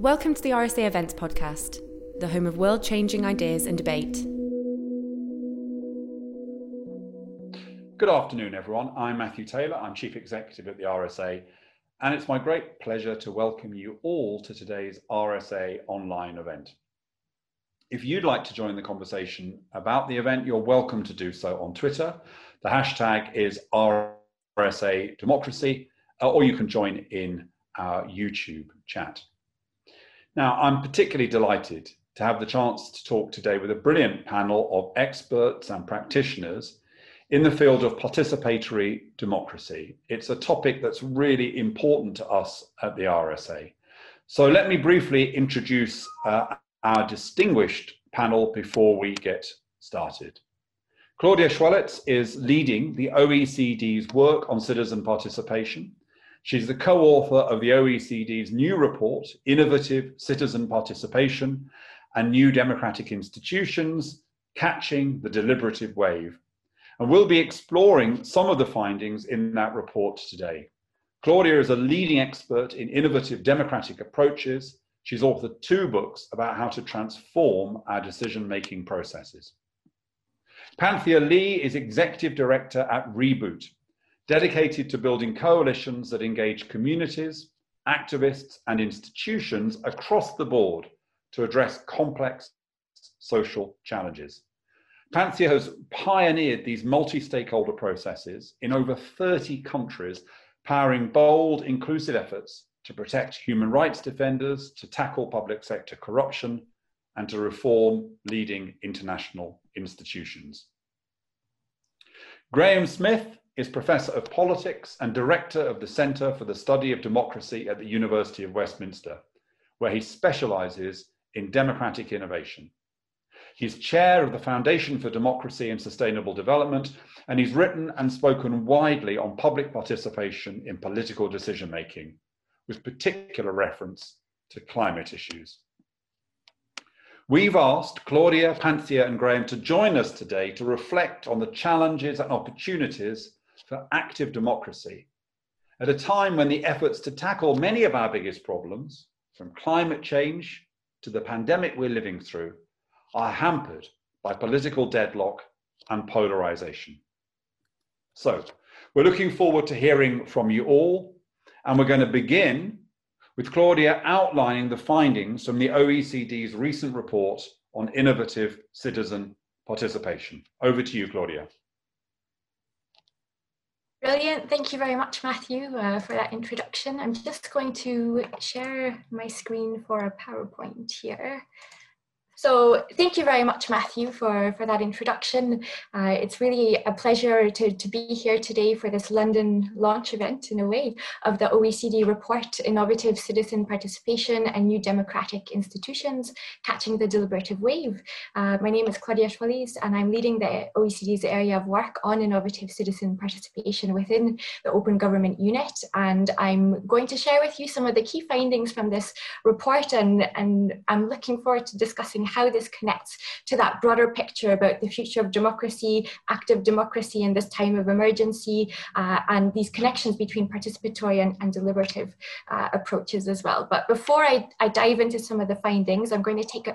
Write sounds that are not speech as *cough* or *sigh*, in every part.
Welcome to the RSA Events Podcast, the home of world changing ideas and debate. Good afternoon, everyone. I'm Matthew Taylor. I'm Chief Executive at the RSA, and it's my great pleasure to welcome you all to today's RSA online event. If you'd like to join the conversation about the event, you're welcome to do so on Twitter. The hashtag is RSA Democracy, uh, or you can join in our YouTube chat. Now, I'm particularly delighted to have the chance to talk today with a brilliant panel of experts and practitioners in the field of participatory democracy. It's a topic that's really important to us at the RSA. So let me briefly introduce uh, our distinguished panel before we get started. Claudia Chwalisz is leading the OECD's work on citizen participation She's the co author of the OECD's new report, Innovative Citizen Participation and New Democratic Institutions Catching the Deliberative Wave. And we'll be exploring some of the findings in that report today. Claudia is a leading expert in innovative democratic approaches. She's authored two books about how to transform our decision making processes. Panthea Lee is executive director at Reboot, dedicated to building coalitions that engage communities, activists, and institutions across the board to address complex social challenges. Panthea has pioneered these multi stakeholder processes in over 30 countries, powering bold, inclusive efforts to protect human rights defenders, to tackle public sector corruption, and to reform leading international institutions. Graham Smith is Professor of Politics and Director of the Centre for the Study of Democracy at the University of Westminster, where he specialises in democratic innovation. He's chair of the Foundation for Democracy and Sustainable Development, and he's written and spoken widely on public participation in political decision making, with particular reference to climate issues. We've asked Claudia, Panthea, and Graham to join us today to reflect on the challenges and opportunities for active democracy at a time when the efforts to tackle many of our biggest problems, from climate change to the pandemic we're living through, are hampered by political deadlock and polarization. So, we're looking forward to hearing from you all, and we're going to begin with Claudia outlining the findings from the OECD's recent report on innovative citizen participation. Over to you, Claudia. Brilliant. Thank you very much, Matthew, uh, for that introduction. I'm just going to share my screen for a PowerPoint here. So thank you very much, Matthew, for, for that introduction. Uh, it's really a pleasure to, to be here today for this London launch event, in a way, of the OECD report, Innovative Citizen Participation and New Democratic Institutions, Catching the Deliberative Wave. Uh, my name is Claudia Chwalisz, and I'm leading the OECD's area of work on innovative citizen participation within the Open Government Unit. And I'm going to share with you some of the key findings from this report, and, and I'm looking forward to discussing how this connects to that broader picture about the future of democracy, active democracy in this time of emergency, uh, and these connections between participatory and, and deliberative uh, approaches as well. But before I, I dive into some of the findings, I'm going to take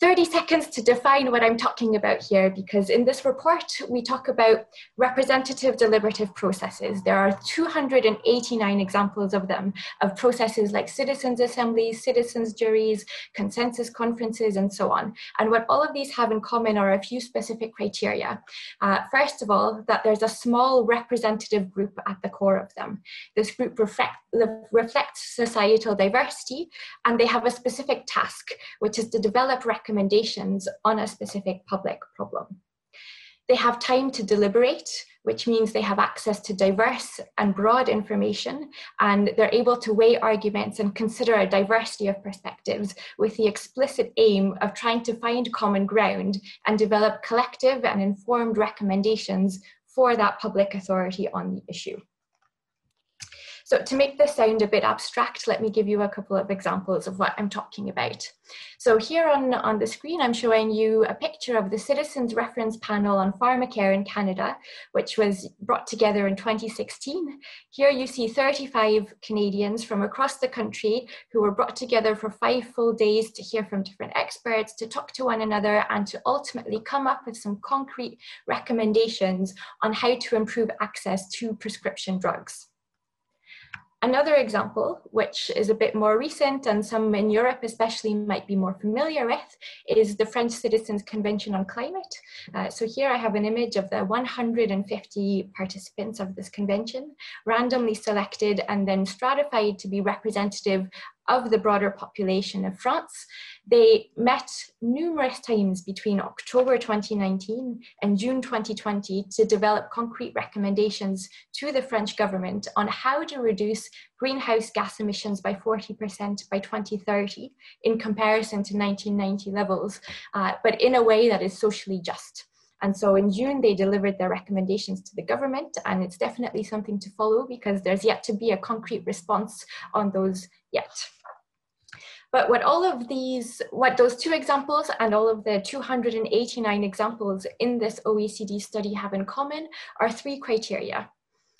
30 seconds to define what I'm talking about here, because in this report, we talk about representative deliberative processes. There are 289 examples of them, of processes like citizens' assemblies, citizens' juries, consensus conferences, and so on on. And what all of these have in common are a few specific criteria. Uh, first of all, that there's a small representative group at the core of them. This group reflect, reflects societal diversity and they have a specific task, which is to develop recommendations on a specific public problem. They have time to deliberate, which means they have access to diverse and broad information, and they're able to weigh arguments and consider a diversity of perspectives with the explicit aim of trying to find common ground and develop collective and informed recommendations for that public authority on the issue. So to make this sound a bit abstract, let me give you a couple of examples of what I'm talking about. So here on, on the screen, I'm showing you a picture of the Citizens Reference Panel on Pharmacare in Canada, which was brought together in 2016. Here you see 35 Canadians from across the country who were brought together for five full days to hear from different experts, to talk to one another, and to ultimately come up with some concrete recommendations on how to improve access to prescription drugs. Another example, which is a bit more recent and some in Europe especially might be more familiar with, is the French Citizens Convention on Climate. Uh, so here I have an image of the 150 participants of this convention, randomly selected and then stratified to be representative of the broader population of France. They met numerous times between October 2019 and June 2020 to develop concrete recommendations to the French government on how to reduce greenhouse gas emissions by 40% by 2030 in comparison to 1990 levels, uh, but in a way that is socially just. And so in June, they delivered their recommendations to the government, and it's definitely something to follow because there's yet to be a concrete response on those yet. But what all of these, what those two examples and all of the 289 examples in this OECD study have in common are three criteria.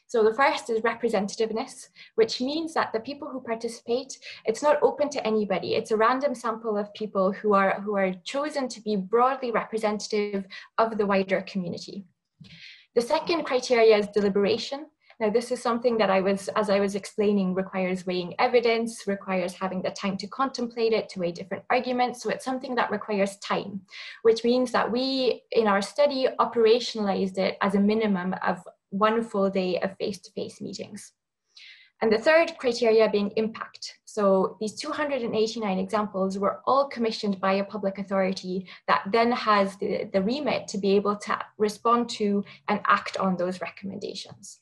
So the first is representativeness, which means that the people who participate, it's not open to anybody. It's a random sample of people who are, who are chosen to be broadly representative of the wider community. The second criteria is deliberation, now, this is something that I was, as I was explaining, requires weighing evidence, requires having the time to contemplate it, to weigh different arguments. So it's something that requires time, which means that we, in our study, operationalized it as a minimum of one full day of face-to-face meetings. And the third criteria being impact. So these 289 examples were all commissioned by a public authority that then has the, the remit to be able to respond to and act on those recommendations.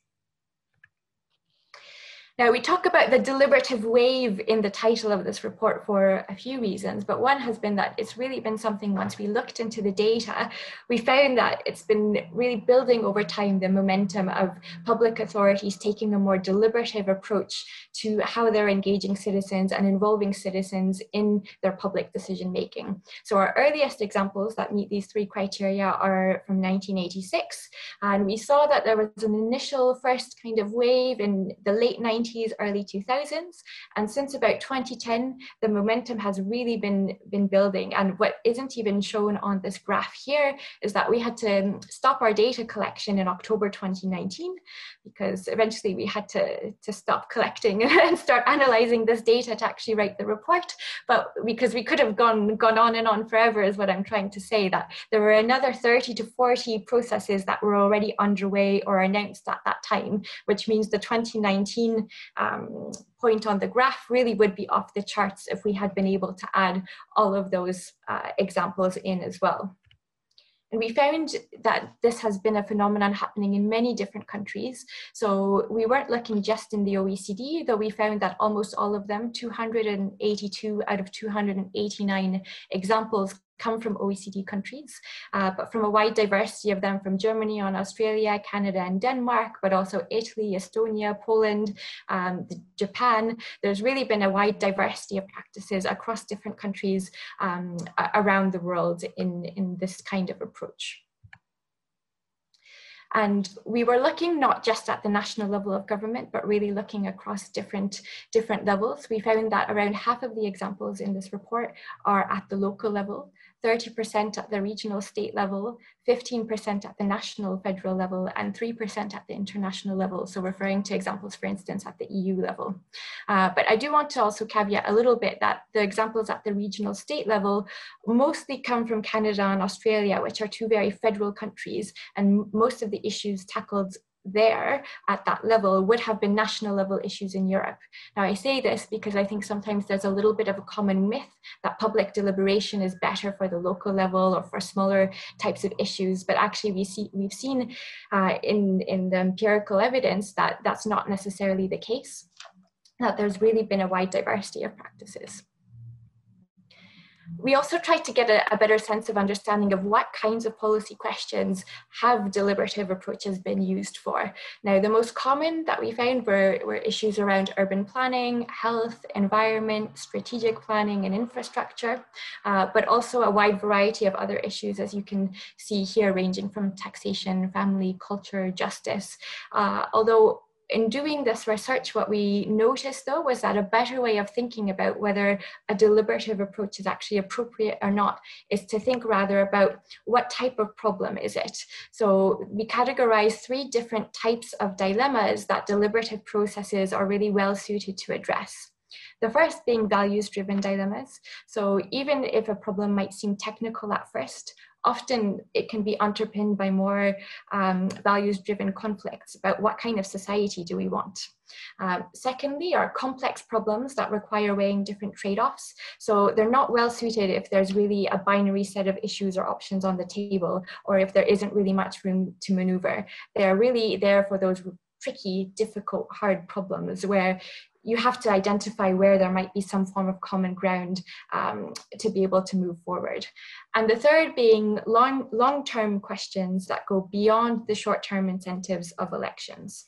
Now, we talk about the deliberative wave in the title of this report for a few reasons, but one has been that it's really been something once we looked into the data, we found that it's been really building over time the momentum of public authorities taking a more deliberative approach to how they're engaging citizens and involving citizens in their public decision making. So, our earliest examples that meet these three criteria are from 1986, and we saw that there was an initial first kind of wave in the late 90s 90s, early 2000s. And since about 2010, the momentum has really been, been building. And what isn't even shown on this graph here is that we had to um, stop our data collection in October 2019 because eventually we had to, to stop collecting *laughs* and start analyzing this data to actually write the report. But because we could have gone, gone on and on forever is what I'm trying to say, that there were another 30 to 40 processes that were already underway or announced at that time, which means the 2019 um, point on the graph really would be off the charts if we had been able to add all of those uh, examples in as well. And we found that this has been a phenomenon happening in many different countries. So we weren't looking just in the OECD, though we found that almost all of them, 282 out of 289 examples come from OECD countries, uh, but from a wide diversity of them from Germany on Australia, Canada and Denmark, but also Italy, Estonia, Poland, um, Japan. There's really been a wide diversity of practices across different countries um, around the world in, in this kind of approach. And we were looking not just at the national level of government, but really looking across different, different levels. We found that around half of the examples in this report are at the local level. 30% at the regional state level, 15% at the national federal level, and 3% at the international level. So referring to examples, for instance, at the EU level. Uh, but I do want to also caveat a little bit that the examples at the regional state level mostly come from Canada and Australia, which are two very federal countries, and most of the issues tackled there at that level would have been national level issues in Europe. Now, I say this because I think sometimes there's a little bit of a common myth that public deliberation is better for the local level or for smaller types of issues, but actually we see, we've seen uh, in, in the empirical evidence that that's not necessarily the case, that there's really been a wide diversity of practices. We also tried to get a, a, better sense of understanding of what kinds of policy questions have deliberative approaches been used for. Now, the most common that we found were, were issues around urban planning, health, environment, strategic planning, and infrastructure, uh, but also a wide variety of other issues, as you can see here, ranging from taxation, family, culture, justice. Uh, although in doing this research, what we noticed though was that a better way of thinking about whether a deliberative approach is actually appropriate or not is to think rather about what type of problem is it. So we categorize three different types of dilemmas that deliberative processes are really well suited to address. The first being values driven dilemmas. So even if a problem might seem technical at first, often it can be underpinned by more um, values driven conflicts about what kind of society do we want. Um, secondly, are complex problems that require weighing different trade offs. So they're not well suited if there's really a binary set of issues or options on the table, or if there isn't really much room to maneuver. They're really there for those tricky, difficult, hard problems where you have to identify where there might be some form of common ground um, to be able to move forward. And the third being long, long-term questions that go beyond the short-term incentives of elections.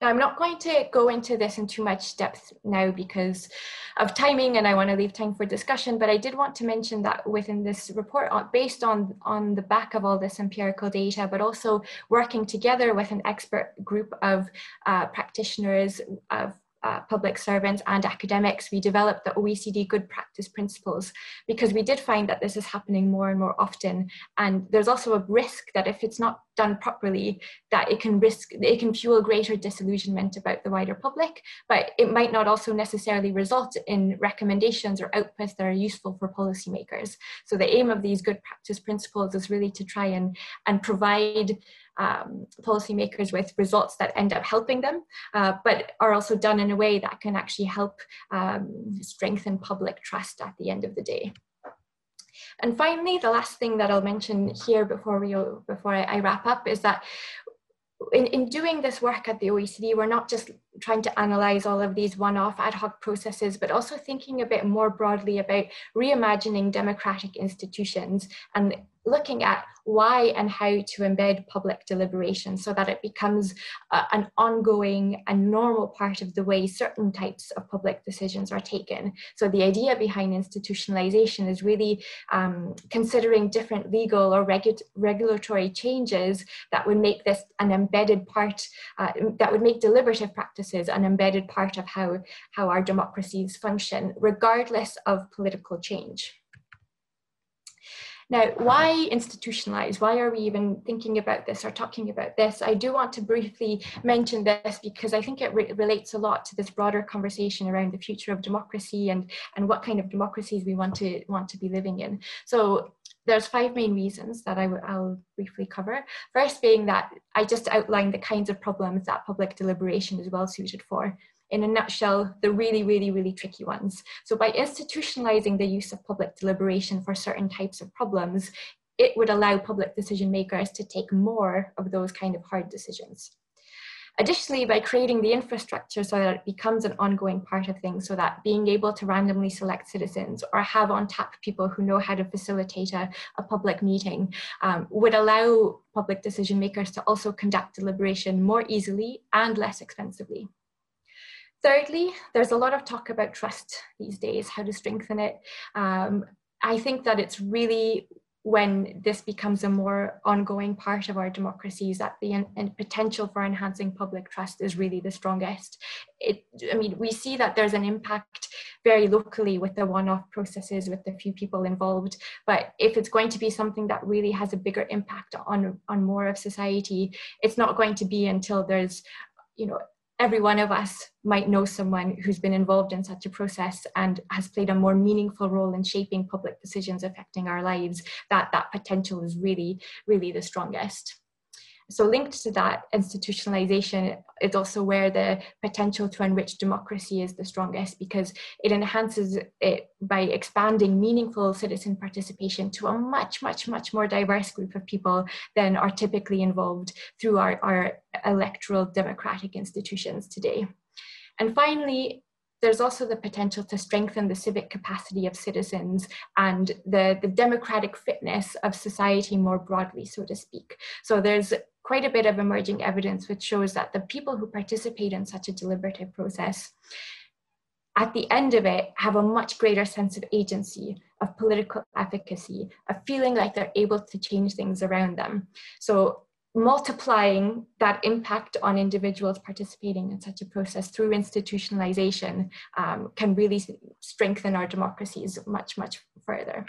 Now, I'm not going to go into this in too much depth now because of timing and I want to leave time for discussion, but I did want to mention that within this report, uh, based on, on the back of all this empirical data, but also working together with an expert group of uh, practitioners of uh, public servants and academics, we developed the OECD good practice principles because we did find that this is happening more and more often. And there's also a risk that if it's not done properly, that it can risk, it can fuel greater disillusionment about the wider public, but it might not also necessarily result in recommendations or outputs that are useful for policymakers. So the aim of these good practice principles is really to try and, and provide um, policymakers with results that end up helping them, uh, but are also done in a way that can actually help um, strengthen public trust at the end of the day. And finally, the last thing that I'll mention here before we before I, wrap up is that in, in doing this work at the OECD, we're not just trying to analyze all of these one-off ad hoc processes, but also thinking a bit more broadly about reimagining democratic institutions and looking at why and how to embed public deliberation so that it becomes uh, an ongoing and normal part of the way certain types of public decisions are taken. So the idea behind institutionalization is really um, considering different legal or regu regulatory changes that would make this an embedded part, uh, that would make deliberative practices an embedded part of how, how our democracies function, regardless of political change. Now, why institutionalize? Why are we even thinking about this or talking about this? I do want to briefly mention this because I think it re relates a lot to this broader conversation around the future of democracy and, and what kind of democracies we want to want to be living in. So there's five main reasons that I will briefly cover. First being that I just outlined the kinds of problems that public deliberation is well suited for in a nutshell, the really, really, really tricky ones. So by institutionalizing the use of public deliberation for certain types of problems, it would allow public decision makers to take more of those kind of hard decisions. Additionally, by creating the infrastructure so that it becomes an ongoing part of things, so that being able to randomly select citizens or have on tap people who know how to facilitate a, a public meeting um, would allow public decision makers to also conduct deliberation more easily and less expensively. Thirdly, there's a lot of talk about trust these days, how to strengthen it. Um, I think that it's really when this becomes a more ongoing part of our democracies that the potential for enhancing public trust is really the strongest. It, I mean, we see that there's an impact very locally with the one-off processes with the few people involved, but if it's going to be something that really has a bigger impact on, on more of society, it's not going to be until there's you know every one of us might know someone who's been involved in such a process and has played a more meaningful role in shaping public decisions affecting our lives that that potential is really really the strongest so linked to that institutionalization is also where the potential to enrich democracy is the strongest because it enhances it by expanding meaningful citizen participation to a much, much, much more diverse group of people than are typically involved through our, our electoral democratic institutions today. And finally, there's also the potential to strengthen the civic capacity of citizens and the, the democratic fitness of society more broadly, so to speak. So there's quite a bit of emerging evidence which shows that the people who participate in such a deliberative process at the end of it have a much greater sense of agency of political efficacy of feeling like they're able to change things around them. So multiplying that impact on individuals participating in such a process through institutionalization um, can really strengthen our democracies much much further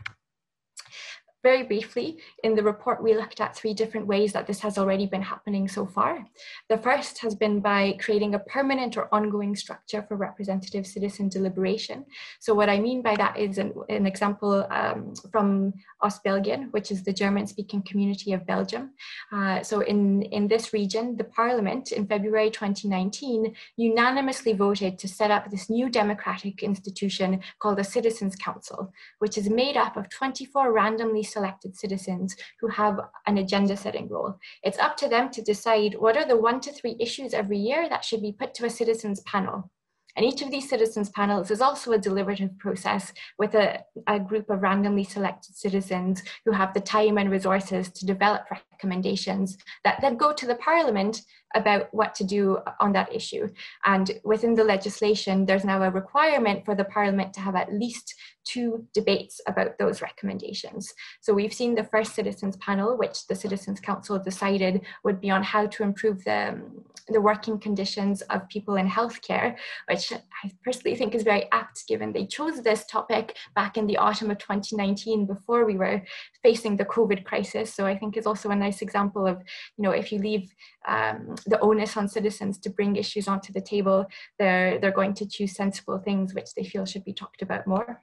very briefly, in the report, we looked at three different ways that this has already been happening so far. The first has been by creating a permanent or ongoing structure for representative citizen deliberation. So what I mean by that is an, an example um, from Ostbelgien, which is the German-speaking community of Belgium. Uh, so in, in this region, the parliament in February 2019 unanimously voted to set up this new democratic institution called the Citizens Council, which is made up of 24 randomly selected citizens who have an agenda setting role. It's up to them to decide what are the one to three issues every year that should be put to a citizens panel. And each of these citizens panels is also a deliberative process with a, a, group of randomly selected citizens who have the time and resources to develop recommendations that then go to the parliament about what to do on that issue. And within the legislation, there's now a requirement for the parliament to have at least two debates about those recommendations. So we've seen the first citizens panel, which the Citizens Council decided would be on how to improve the, um, the working conditions of people in healthcare, which I personally think is very apt given they chose this topic back in the autumn of 2019 before we were facing the COVID crisis. So I think is also a nice example of, you know, if you leave um, the onus on citizens to bring issues onto the table, they're, they're going to choose sensible things which they feel should be talked about more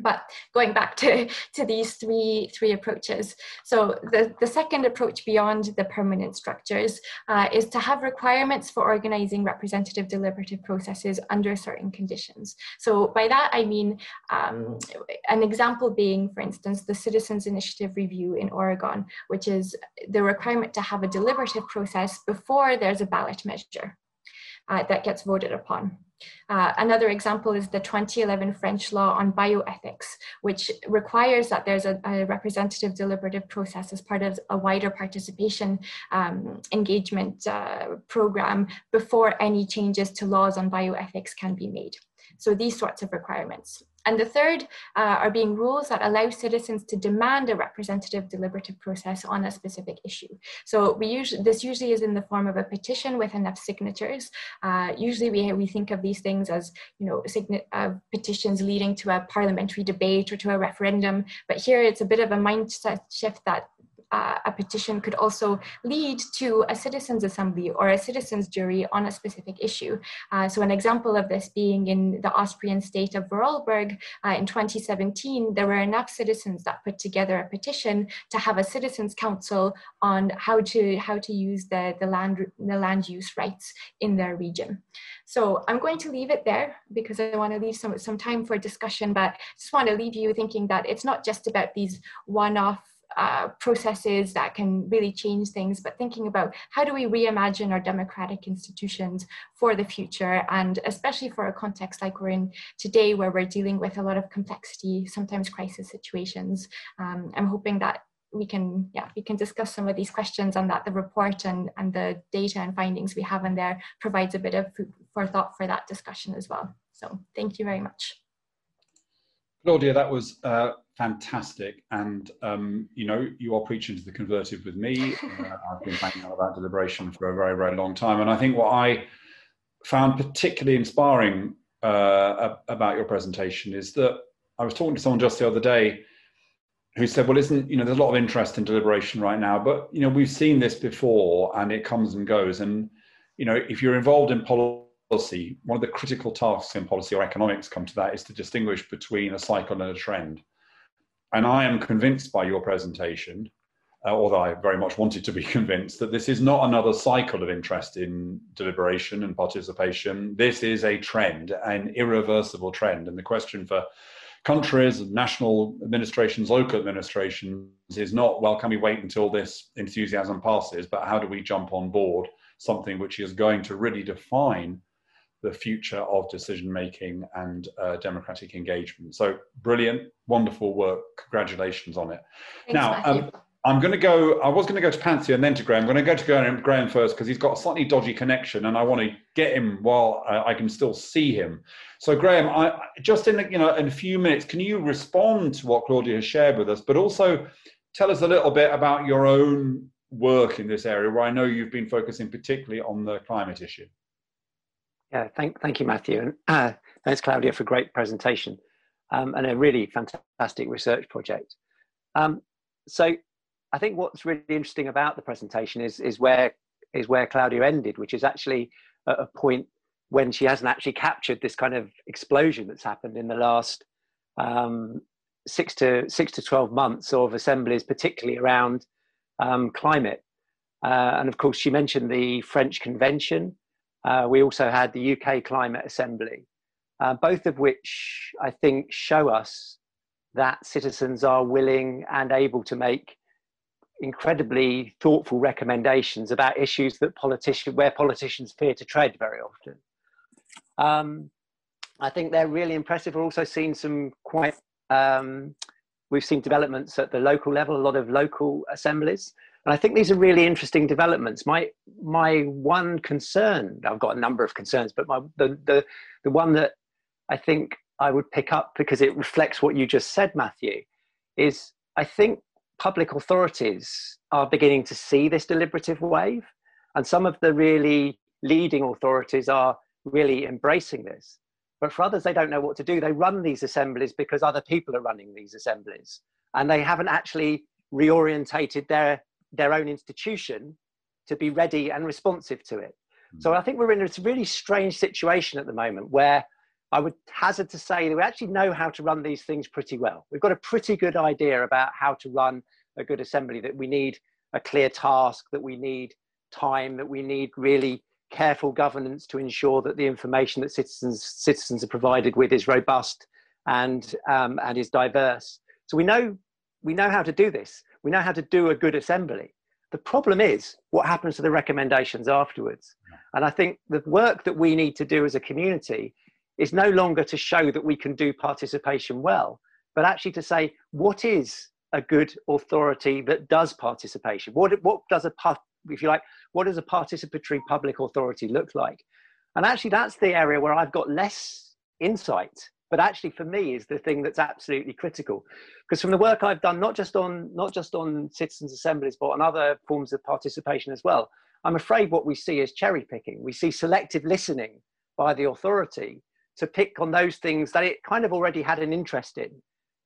but going back to, *laughs* to these three, three approaches. So the, the second approach beyond the permanent structures uh, is to have requirements for organizing representative deliberative processes under certain conditions. So by that, I mean um, an example being, for instance, the Citizens Initiative Review in Oregon, which is the requirement to have a deliberative process before there's a ballot measure uh, that gets voted upon. Uh, another example is the 2011 French law on bioethics, which requires that there's a, a representative deliberative process as part of a wider participation um, engagement uh, program before any changes to laws on bioethics can be made. So these sorts of requirements. And the third uh, are being rules that allow citizens to demand a representative deliberative process on a specific issue. So we usually, this usually is in the form of a petition with enough signatures. Uh, usually we, we think of these things as, you know, uh, petitions leading to a parliamentary debate or to a referendum. But here it's a bit of a mindset shift that uh, a petition could also lead to a citizens assembly or a citizens jury on a specific issue. Uh, so an example of this being in the Austrian state of Vorarlberg uh, in 2017, there were enough citizens that put together a petition to have a citizens council on how to how to use the, the land the land use rights in their region. So I'm going to leave it there because I want to leave some, some time for discussion, but just want to leave you thinking that it's not just about these one-off uh, processes that can really change things, but thinking about how do we reimagine our democratic institutions for the future, and especially for a context like we're in today, where we're dealing with a lot of complexity, sometimes crisis situations. Um, I'm hoping that we can yeah we can discuss some of these questions and that the report and and the data and findings we have in there provides a bit of food for thought for that discussion as well so thank you very much claudia that was uh, fantastic. And, um, you know, you are preaching to the converted with me. Uh, I've been banging about deliberation for a very, very long time. And I think what I found particularly inspiring uh, about your presentation is that I was talking to someone just the other day who said, well, isn't, you know, there's a lot of interest in deliberation right now, but, you know, we've seen this before and it comes and goes. And, you know, if you're involved in policy, one of the critical tasks in policy or economics come to that is to distinguish between a cycle and a trend. And I am convinced by your presentation, uh, although I very much wanted to be *laughs* convinced, that this is not another cycle of interest in deliberation and participation. This is a trend, an irreversible trend. And the question for countries, national administrations, local administrations is not, well, can we wait until this enthusiasm passes, but how do we jump on board something which is going to really define the future of decision making and uh, democratic engagement. So brilliant, wonderful work. Congratulations on it. Thanks, now, um, I'm going to go. I was going to go to Panthea and then to Graham. I'm going to go to Graham, Graham first because he's got a slightly dodgy connection, and I want to get him while I, I can still see him. So, Graham, I, just in you know in a few minutes, can you respond to what Claudia has shared with us, but also tell us a little bit about your own work in this area, where I know you've been focusing particularly on the climate issue. Yeah, thank thank you, Matthew, and uh, thanks, Claudia, for a great presentation um, and a really fantastic research project. Um, so I think what's really interesting about the presentation is is where is where Claudia ended, which is actually at a point when she hasn't actually captured this kind of explosion that's happened in the last um, six to six to twelve months of assemblies, particularly around um, climate. Uh, and of course, she mentioned the French Convention. Uh, we also had the UK Climate Assembly, uh, both of which I think show us that citizens are willing and able to make incredibly thoughtful recommendations about issues that politician where politicians fear to tread very often. Um, I think they're really impressive. We've also seen some quite um, we've seen developments at the local level, a lot of local assemblies, and I think these are really interesting developments. My my one concern, I've got a number of concerns, but my the the the one that I think I would pick up because it reflects what you just said, Matthew, is I think public authorities are beginning to see this deliberative wave, and some of the really leading authorities are really embracing this. But for others, they don't know what to do. They run these assemblies because other people are running these assemblies, and they haven't actually reorientated their their own institution to be ready and responsive to it. Mm-hmm. So I think we're in a really strange situation at the moment where I would hazard to say that we actually know how to run these things pretty well. We've got a pretty good idea about how to run a good assembly, that we need a clear task, that we need time, that we need really careful governance to ensure that the information that citizens, citizens are provided with is robust and, um, and is diverse. So we know, we know how to do this. We know how to do a good assembly. The problem is what happens to the recommendations afterwards. And I think the work that we need to do as a community is no longer to show that we can do participation well, but actually to say what is a good authority that does participation? What, what does a, if you like, what does a participatory public authority look like? And actually, that's the area where I've got less insight, but actually for me is the thing that's absolutely critical. Because from the work I've done, not just on not just on citizens' assemblies, but on other forms of participation as well, I'm afraid what we see is cherry picking. We see selective listening by the authority to pick on those things that it kind of already had an interest in,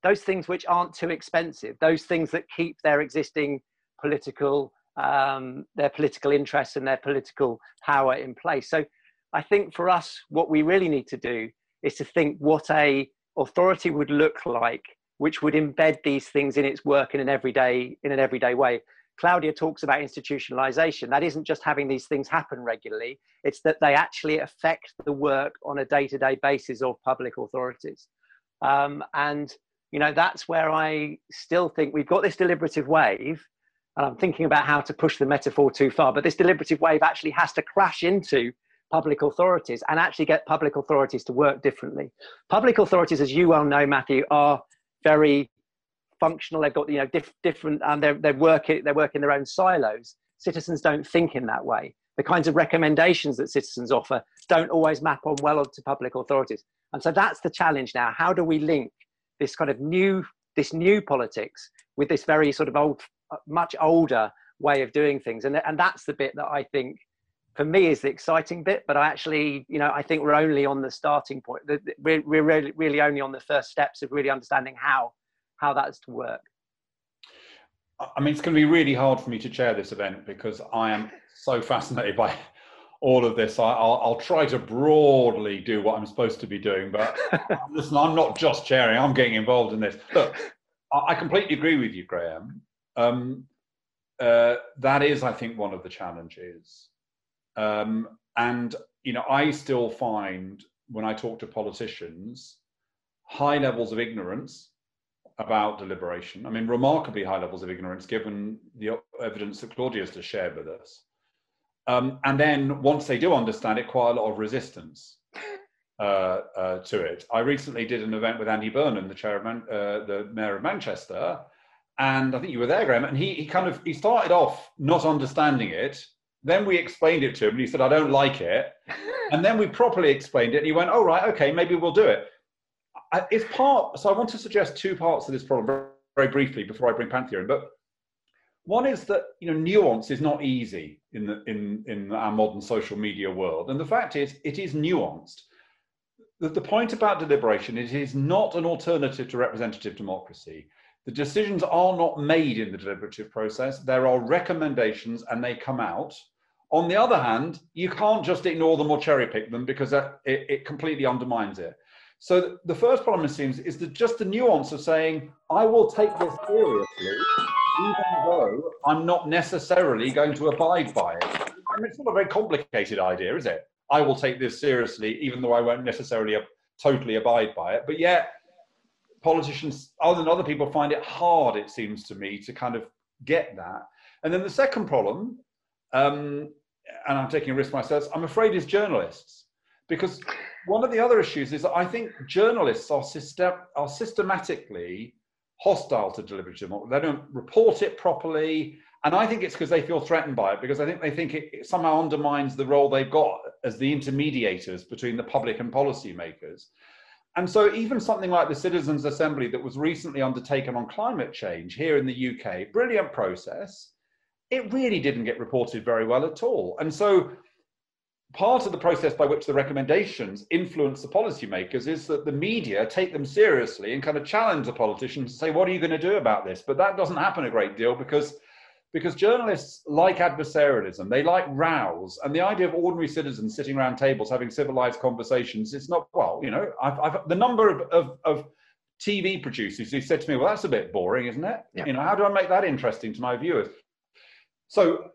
those things which aren't too expensive, those things that keep their existing political um, their political interests and their political power in place. So I think for us, what we really need to do is to think what a authority would look like, which would embed these things in its work in an everyday in an everyday way. Claudia talks about institutionalization. That isn't just having these things happen regularly, it's that they actually affect the work on a day to day basis of public authorities. Um, and, you know, that's where I still think we've got this deliberative wave. And I'm thinking about how to push the metaphor too far, but this deliberative wave actually has to crash into public authorities and actually get public authorities to work differently. Public authorities, as you well know, Matthew, are very functional. They've got you know diff, different, and they're they're working they work in their own silos. Citizens don't think in that way. The kinds of recommendations that citizens offer don't always map on well onto public authorities. And so that's the challenge now. How do we link this kind of new this new politics with this very sort of old, much older way of doing things? And and that's the bit that I think for me is the exciting bit but i actually you know i think we're only on the starting point we're, we're really, really only on the first steps of really understanding how how that's to work? I mean, it's going to be really hard for me to chair this event because I am so fascinated by all of this. I, will I'll try to broadly do what I'm supposed to be doing, but *laughs* listen, I'm not just chairing, I'm getting involved in this. Look, I completely agree with you, Graham. Um, uh, that is, I think, one of the challenges. Um, and, you know, I still find when I talk to politicians, high levels of ignorance about deliberation. I mean, remarkably high levels of ignorance given the evidence that Claudia has just shared with us. Um, and then once they do understand it, quite a lot of resistance. uh, uh, to it. I recently did an event with Andy Burnham, the chair of Man- uh, the mayor of Manchester, and I think you were there, Graham. And he he kind of he started off not understanding it. Then we explained it to him, and he said, "I don't like it." *laughs* and then we properly explained it, and he went, "Oh right, okay, maybe we'll do it." I, it's part. So I want to suggest two parts of this problem very, very briefly before I bring Panthea in, but. One is that you know nuance is not easy in the in in our modern social media world, and the fact is it is nuanced the, the point about deliberation, is it is not an alternative to representative democracy. The decisions are not made in the deliberative process. There are recommendations and they come out. On the other hand, you can't just ignore them or cherry pick them because that, it, it completely undermines it. So the first problem, it seems, is just the nuance of saying, I will take this seriously, even though I'm not necessarily going to abide by it. I mean, it's not a very complicated idea, is it? I will take this seriously, even though I won't necessarily totally abide by it. But yet, politicians, other than other people, find it hard, it seems to me, to kind of get that. And then the second problem, um, and I'm taking a risk myself, I'm afraid is journalists. Because one of the other issues is that I think journalists are, system, are systematically hostile to deliberative democracy. They don't report it properly. And I think it's because they feel threatened by it, because I think they think it somehow undermines the role they've got as the intermediators between the public and policymakers. And so, even something like the Citizens' Assembly that was recently undertaken on climate change here in the UK, brilliant process, it really didn't get reported very well at all. And so, part of the process by which the recommendations influence the policymakers is that the media take them seriously and kind of challenge the politicians and say, What are you going to do about this? But that doesn't happen a great deal because because journalists like adversarialism, they like rows, and the idea of ordinary citizens sitting around tables having civilized conversations, it's not, well, you know, I've, I've the number of, of, of, TV producers who said to me, well, that's a bit boring, isn't it? Yeah. You know, how do I make that interesting to my viewers? So,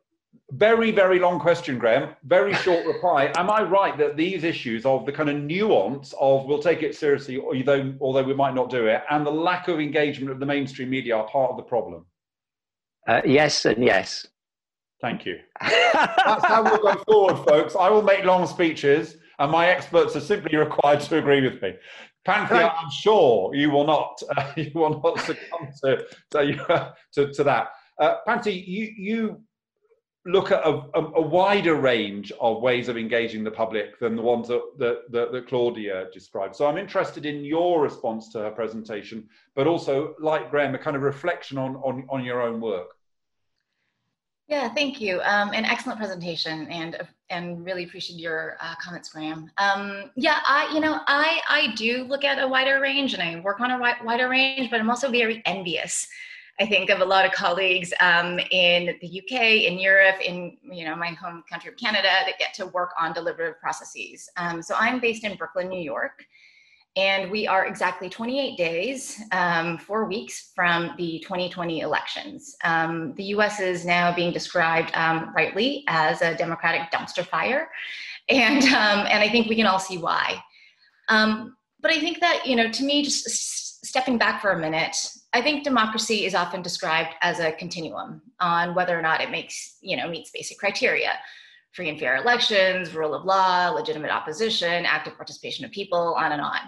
very, very long question, Graham. Very *laughs* short reply. Am I right that these issues of the kind of nuance of we'll take it seriously, although, although we might not do it, and the lack of engagement of the mainstream media are part of the problem? Uh, yes and yes. Thank you. *laughs* That's how we'll go forward, folks. I will make long speeches, and my experts are simply required to agree with me. Panthea, I'm sure you will not, uh, *laughs* you will not succumb to to, *laughs* to, to that. Uh, Panthea, you you look at a, a, a, wider range of ways of engaging the public than the ones that, that, that, that, Claudia described. So I'm interested in your response to her presentation, but also, like Graham, a kind of reflection on, on, on your own work. Yeah, thank you. Um, an excellent presentation, and and really appreciate your uh, comments, Graham. Um, yeah, I you know I I do look at a wider range, and I work on a wider range, but I'm also very envious I think of a lot of colleagues um, in the UK, in Europe, in you know my home country of Canada that get to work on deliberative processes. Um, so I'm based in Brooklyn, New York, and we are exactly 28 days, um, four weeks from the 2020 elections. Um, the U.S. is now being described um, rightly as a Democratic dumpster fire, and um, and I think we can all see why. but I think that you know, to me, just stepping back for a minute, I think democracy is often described as a continuum on whether or not it makes, you know, meets basic criteria. Free and fair elections, rule of law, legitimate opposition, active participation of people, on and on.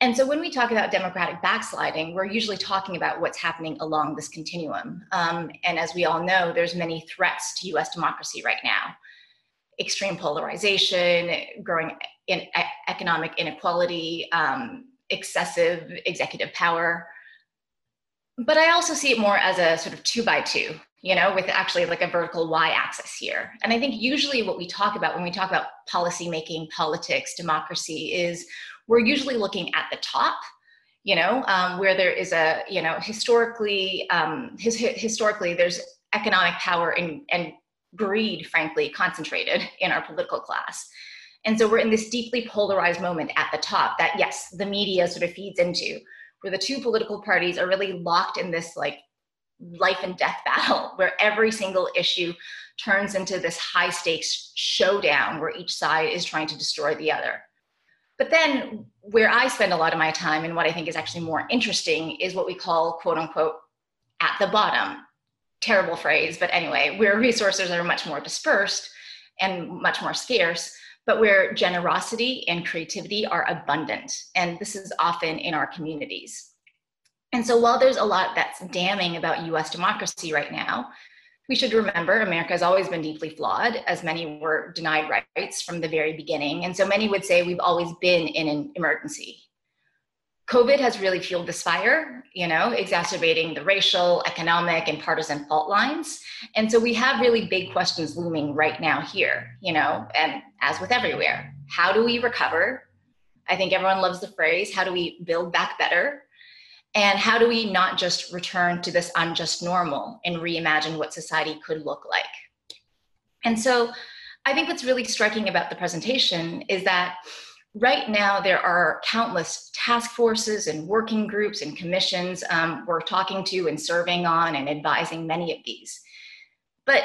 And so when we talk about democratic backsliding, we're usually talking about what's happening along this continuum. Um, and as we all know, there's many threats to US democracy right now. Extreme polarization, growing in economic inequality, um, excessive executive power, but I also see it more as a sort of two by two, you know, with actually like a vertical y axis here. And I think usually what we talk about when we talk about policy making, politics, democracy is we're usually looking at the top, you know, um, where there is a, you know, historically, um, his, historically there's economic power and, and greed, frankly, concentrated in our political class. And so we're in this deeply polarized moment at the top that, yes, the media sort of feeds into where the two political parties are really locked in this like life and death battle *laughs* where every single issue turns into this high stakes showdown where each side is trying to destroy the other. But then, where I spend a lot of my time and what I think is actually more interesting is what we call quote unquote at the bottom. Terrible phrase, but anyway, where resources are much more dispersed and much more scarce, but where generosity and creativity are abundant. And this is often in our communities. And so while there's a lot that's damning about US democracy right now, we should remember America has always been deeply flawed, as many were denied rights from the very beginning. And so many would say we've always been in an emergency. COVID has really fueled this fire, you know, exacerbating the racial, economic, and partisan fault lines. And so we have really big questions looming right now here, you know, and as with everywhere, how do we recover? I think everyone loves the phrase, how do we build back better? And how do we not just return to this unjust normal and reimagine what society could look like? And so I think what's really striking about the presentation is that right now there are countless task forces and working groups and commissions um, we're talking to and serving on and advising many of these. But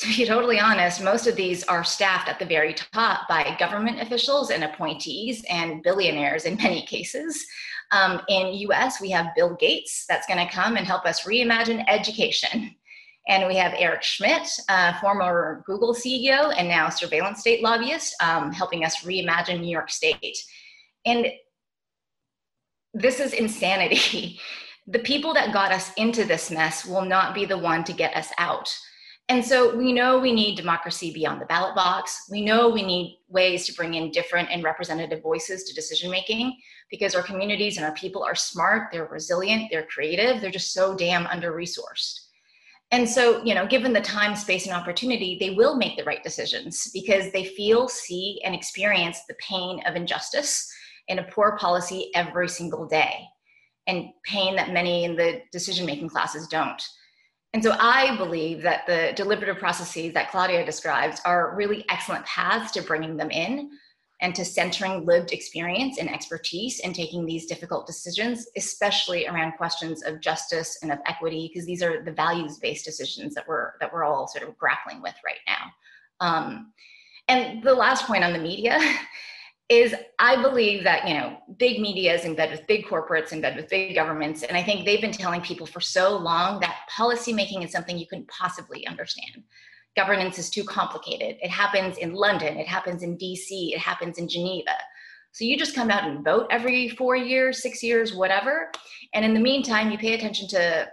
to be totally honest, most of these are staffed at the very top by government officials and appointees and billionaires in many cases. Um, in US, we have Bill Gates that's going to come and help us reimagine education. And we have Eric Schmidt, uh, former Google CEO and now surveillance state lobbyist, um, helping us reimagine New York State. And this is insanity. *laughs* the people that got us into this mess will not be the one to get us out. And so we know we need democracy beyond the ballot box. We know we need ways to bring in different and representative voices to decision making because our communities and our people are smart, they're resilient, they're creative, they're just so damn under resourced. And so, you know, given the time, space, and opportunity, they will make the right decisions because they feel, see, and experience the pain of injustice in a poor policy every single day, and pain that many in the decision making classes don't. And so I believe that the deliberative processes that Claudia describes are really excellent paths to bringing them in and to centering lived experience and expertise in taking these difficult decisions, especially around questions of justice and of equity, because these are the values-based decisions that we're that we're all sort of grappling with right now. Um, and the last point on the media *laughs* is I believe that you know big media is in bed with big corporates, in bed with big governments, and I think they've been telling people for so long that policymaking is something you couldn't possibly understand. Governance is too complicated. It happens in London, it happens in DC, it happens in Geneva. So you just come out and vote every four years, six years, whatever, and in the meantime, you pay attention to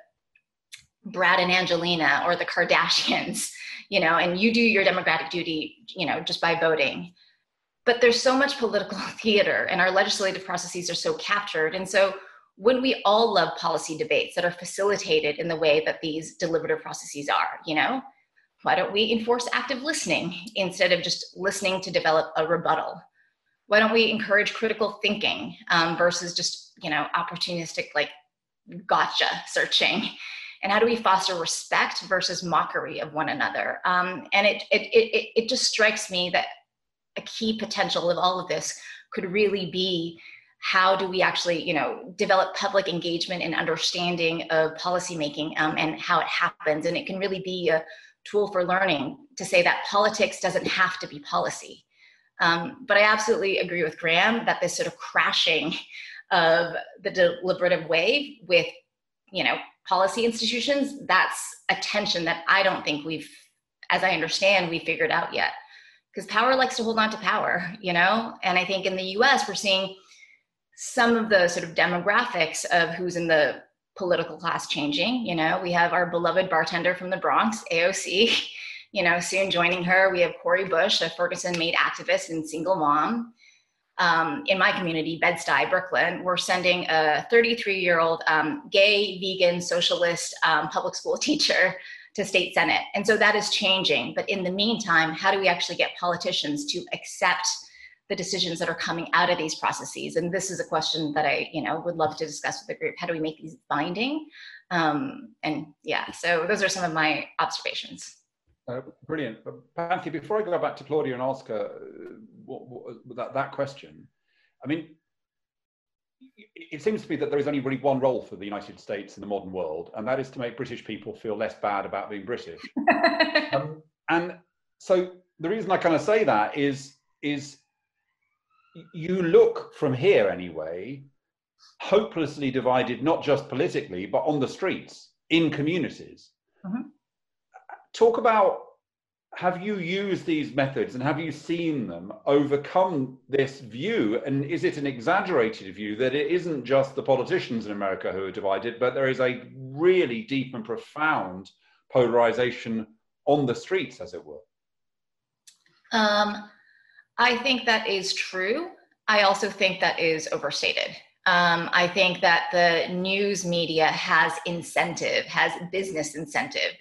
Brad and Angelina or the Kardashians, *laughs* you know, and you do your democratic duty, you know, just by voting but there's so much political *laughs* theater and our legislative processes are so captured and so when we all love policy debates that are facilitated in the way that these deliberative processes are you know why don't we enforce active listening instead of just listening to develop a rebuttal? Why don't we encourage critical thinking um, versus just you know opportunistic like gotcha searching? And how do we foster respect versus mockery of one another? Um, and it, it, it, it just strikes me that a key potential of all of this could really be how do we actually you know develop public engagement and understanding of policymaking um, and how it happens. And it can really be a tool for learning to say that politics doesn't have to be policy um, but i absolutely agree with graham that this sort of crashing of the deliberative wave with you know policy institutions that's a tension that i don't think we've as i understand we figured out yet because power likes to hold on to power, you know? And I think in the US, we're seeing some of the sort of demographics of who's in the political class changing. You know, we have our beloved bartender from the Bronx, AOC, *laughs* you know, soon joining her. We have Cori Bush, a Ferguson made activist and single mom. Um, in my community, Bed-Stuy, Brooklyn, we're sending a 33 year old um, gay, vegan, socialist um, public school *laughs* teacher to state senate. And so that is changing. But in the meantime, how do we actually get politicians to accept the decisions that are coming out of these processes? And this is a question that I, you know, would love to discuss with the group. How do we make these binding? Um, and yeah, so those are some of my observations. Uh, brilliant. Panthea, before I go back to Claudia and Oscar, uh, what, what, that, that question, I mean, it seems to me that there is only really one role for the United States in the modern world, and that is to make British people feel less bad about being British. *laughs* um, and so the reason I kind of say that is is you look from here anyway, hopelessly divided, not just politically, but on the streets in communities. Mm-hmm. Talk about have you used these methods and have you seen them overcome this view? And is it an exaggerated view that it isn't just the politicians in America who are divided, but there is a really deep and profound polarization on the streets, as it were? Um, I think that is true. I also think that is overstated. Um, I think that the news media has incentive, has business incentive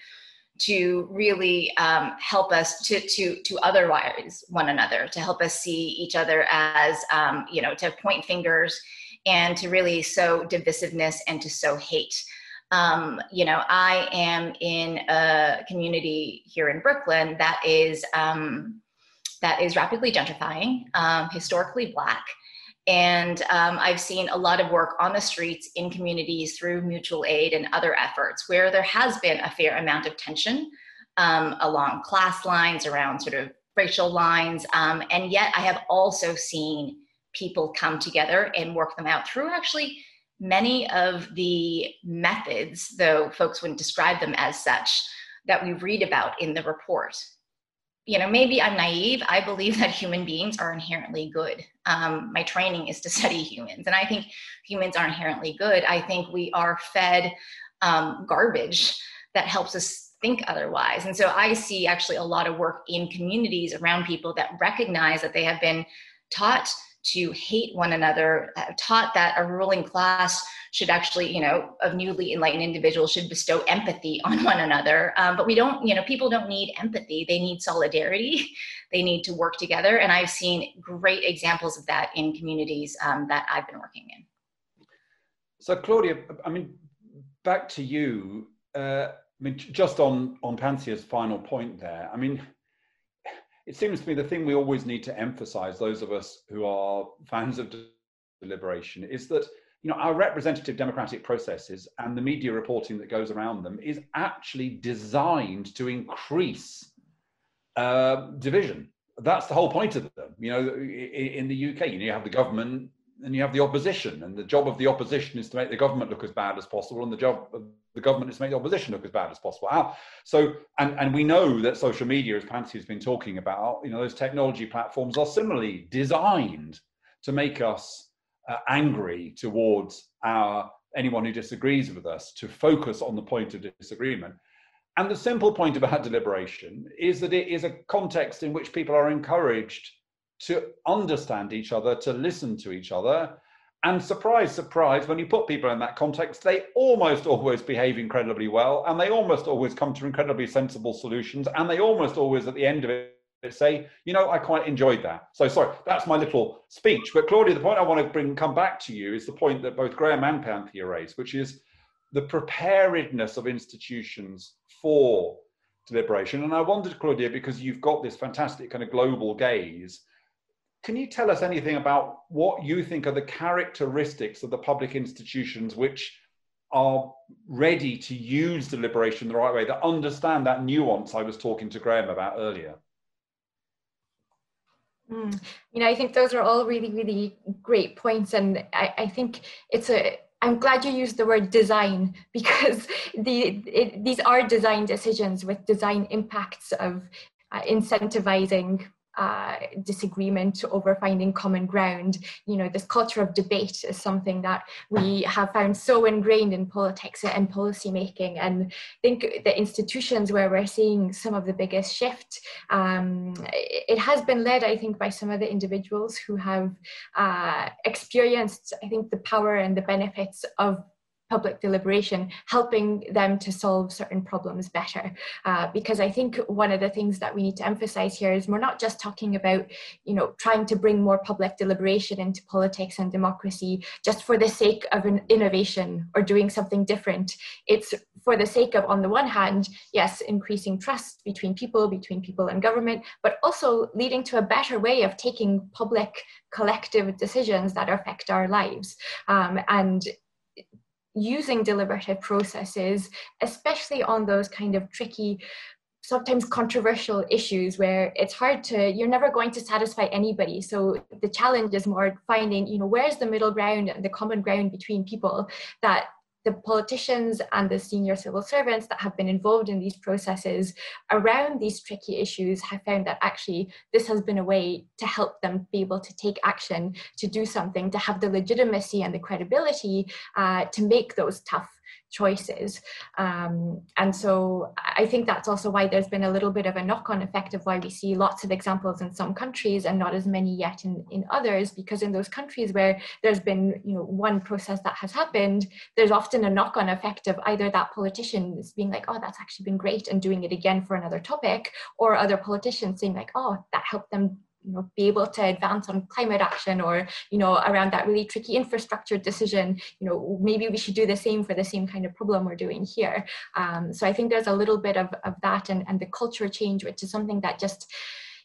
to really um, help us to to to otherwise one another, to help us see each other as um, you know, to point fingers and to really sow divisiveness and to sow hate. Um, you know, I am in a community here in Brooklyn that is um, that is rapidly gentrifying, um, historically black. And um, I've seen a lot of work on the streets in communities through mutual aid and other efforts where there has been a fair amount of tension um, along class lines, around sort of racial lines. Um, and yet I have also seen people come together and work them out through actually many of the methods, though folks wouldn't describe them as such, that we read about in the report you know, maybe I'm naive. I believe that human beings are inherently good. Um, my training is to *laughs* study humans, and I think humans are inherently good. I think we are fed um, garbage that helps us think otherwise. And so I see actually a lot of work in communities around people that recognize that they have been taught to hate one another, uh, taught that a ruling class should actually, you know, of newly enlightened individuals should bestow empathy on one another. Um, but we don't, you know, people don't need empathy. They need solidarity. *laughs* They need to work together. And I've seen great examples of that in communities um, that I've been working in. So, Claudia, I mean, back to you. Uh, I mean, just on on Panthea's final point there. I mean, it seems to me the thing we always need to emphasize, those of us who are fans of deliberation, is that you know our representative democratic processes and the media reporting that goes around them is actually designed to increase uh, division. That's the whole point of them. You know, in the UK, you, know, you have the government and you have the opposition, and the job of the opposition is to make the government look as bad as possible, and the job of the government is to make the opposition look as bad as possible. So, and, and we know that social media, as Panthea has been talking about, you know, those technology platforms are similarly designed to make us uh, angry towards our anyone who disagrees with us, to focus on the point of disagreement. And the simple point about deliberation is that it is a context in which people are encouraged to understand each other, to listen to each other, and surprise, surprise, when you put people in that context, they almost always behave incredibly well and they almost always come to incredibly sensible solutions. And they almost always, at the end of it, say, you know, I quite enjoyed that. So sorry, that's my little speech. But Claudia, the point I want to bring come back to you is the point that both Graham and Panthea raised, which is the preparedness of institutions for deliberation. And I wondered, Claudia, because you've got this fantastic kind of global gaze, can you tell us anything about what you think are the characteristics of the public institutions which are ready to use deliberation the right way, that understand that nuance I was talking to Graham about earlier? Mm. You know, I think those are all really, really great points. And I, I think it's a, I'm glad you used the word design *laughs* because the, it, these are design decisions with design impacts of uh, incentivizing uh, disagreement over finding common ground. You know, this culture of debate is something that we have found so ingrained in politics and policy making. And I think the institutions where we're seeing some of the biggest shift, um, it has been led, I think, by some of the individuals who have uh, experienced, I think, the power and the benefits of public deliberation, helping them to solve certain problems better. Uh, because I think one of the things that we need to emphasize here is we're not just talking about, you know, trying to bring more public deliberation into politics and democracy just for the sake of an innovation or doing something different. It's for the sake of, on the one hand, yes, increasing trust between people, between people and government, but also leading to a better way of taking public collective decisions that affect our lives. Um, and using deliberative processes, especially on those kind of tricky, sometimes controversial issues where it's hard to, you're never going to satisfy anybody. So the challenge is more finding, you know, where's the middle ground and the common ground between people that the politicians and the senior civil servants that have been involved in these processes around these tricky issues have found that actually this has been a way to help them be able to take action, to do something, to have the legitimacy and the credibility uh, to make those tough choices. Um, and so I think that's also why there's been a little bit of a knock on effect of why we see lots of examples in some countries and not as many yet in, in others, because in those countries where there's been you know one process that has happened, there's often a knock on effect of either that politician being like, oh, that's actually been great and doing it again for another topic, or other politicians saying like, oh, that helped them you know be able to advance on climate action or you know around that really tricky infrastructure decision you know maybe we should do the same for the same kind of problem we're doing here. Um, so i think there's a little bit of, of that and, and the culture change which is something that just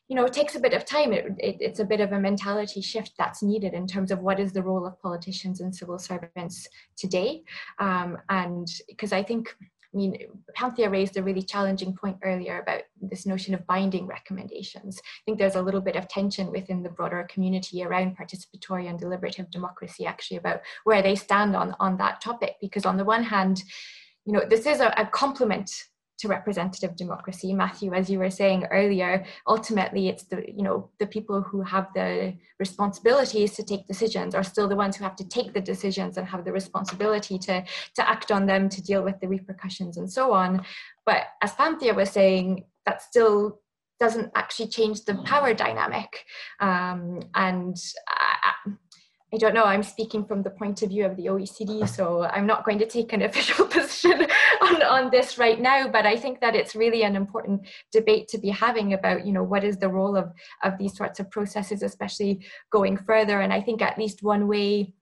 you know it takes a bit of time. It, it, it's a bit of a mentality shift that's needed in terms of what is the role of politicians and civil servants today. Um, and because i think I mean, Panthea raised a really challenging point earlier about this notion of binding recommendations. I think there's a little bit of tension within the broader community around participatory and deliberative democracy, actually, about where they stand on, on that topic. Because on the one hand, you know, this is a, a complement to representative democracy matthew as you were saying earlier ultimately it's the you know the people who have the responsibilities to take decisions are still the ones who have to take the decisions and have the responsibility to to act on them to deal with the repercussions and so on. But as Panthea was saying that still doesn't actually change the power dynamic. Um, and I don't know, I'm speaking from the point of view of the OECD, so I'm not going to take an *laughs* official position on, on this right now, but I think that it's really an important debate to be having about, you know, what is the role of, of these sorts of processes, especially going further. And I think at least one way,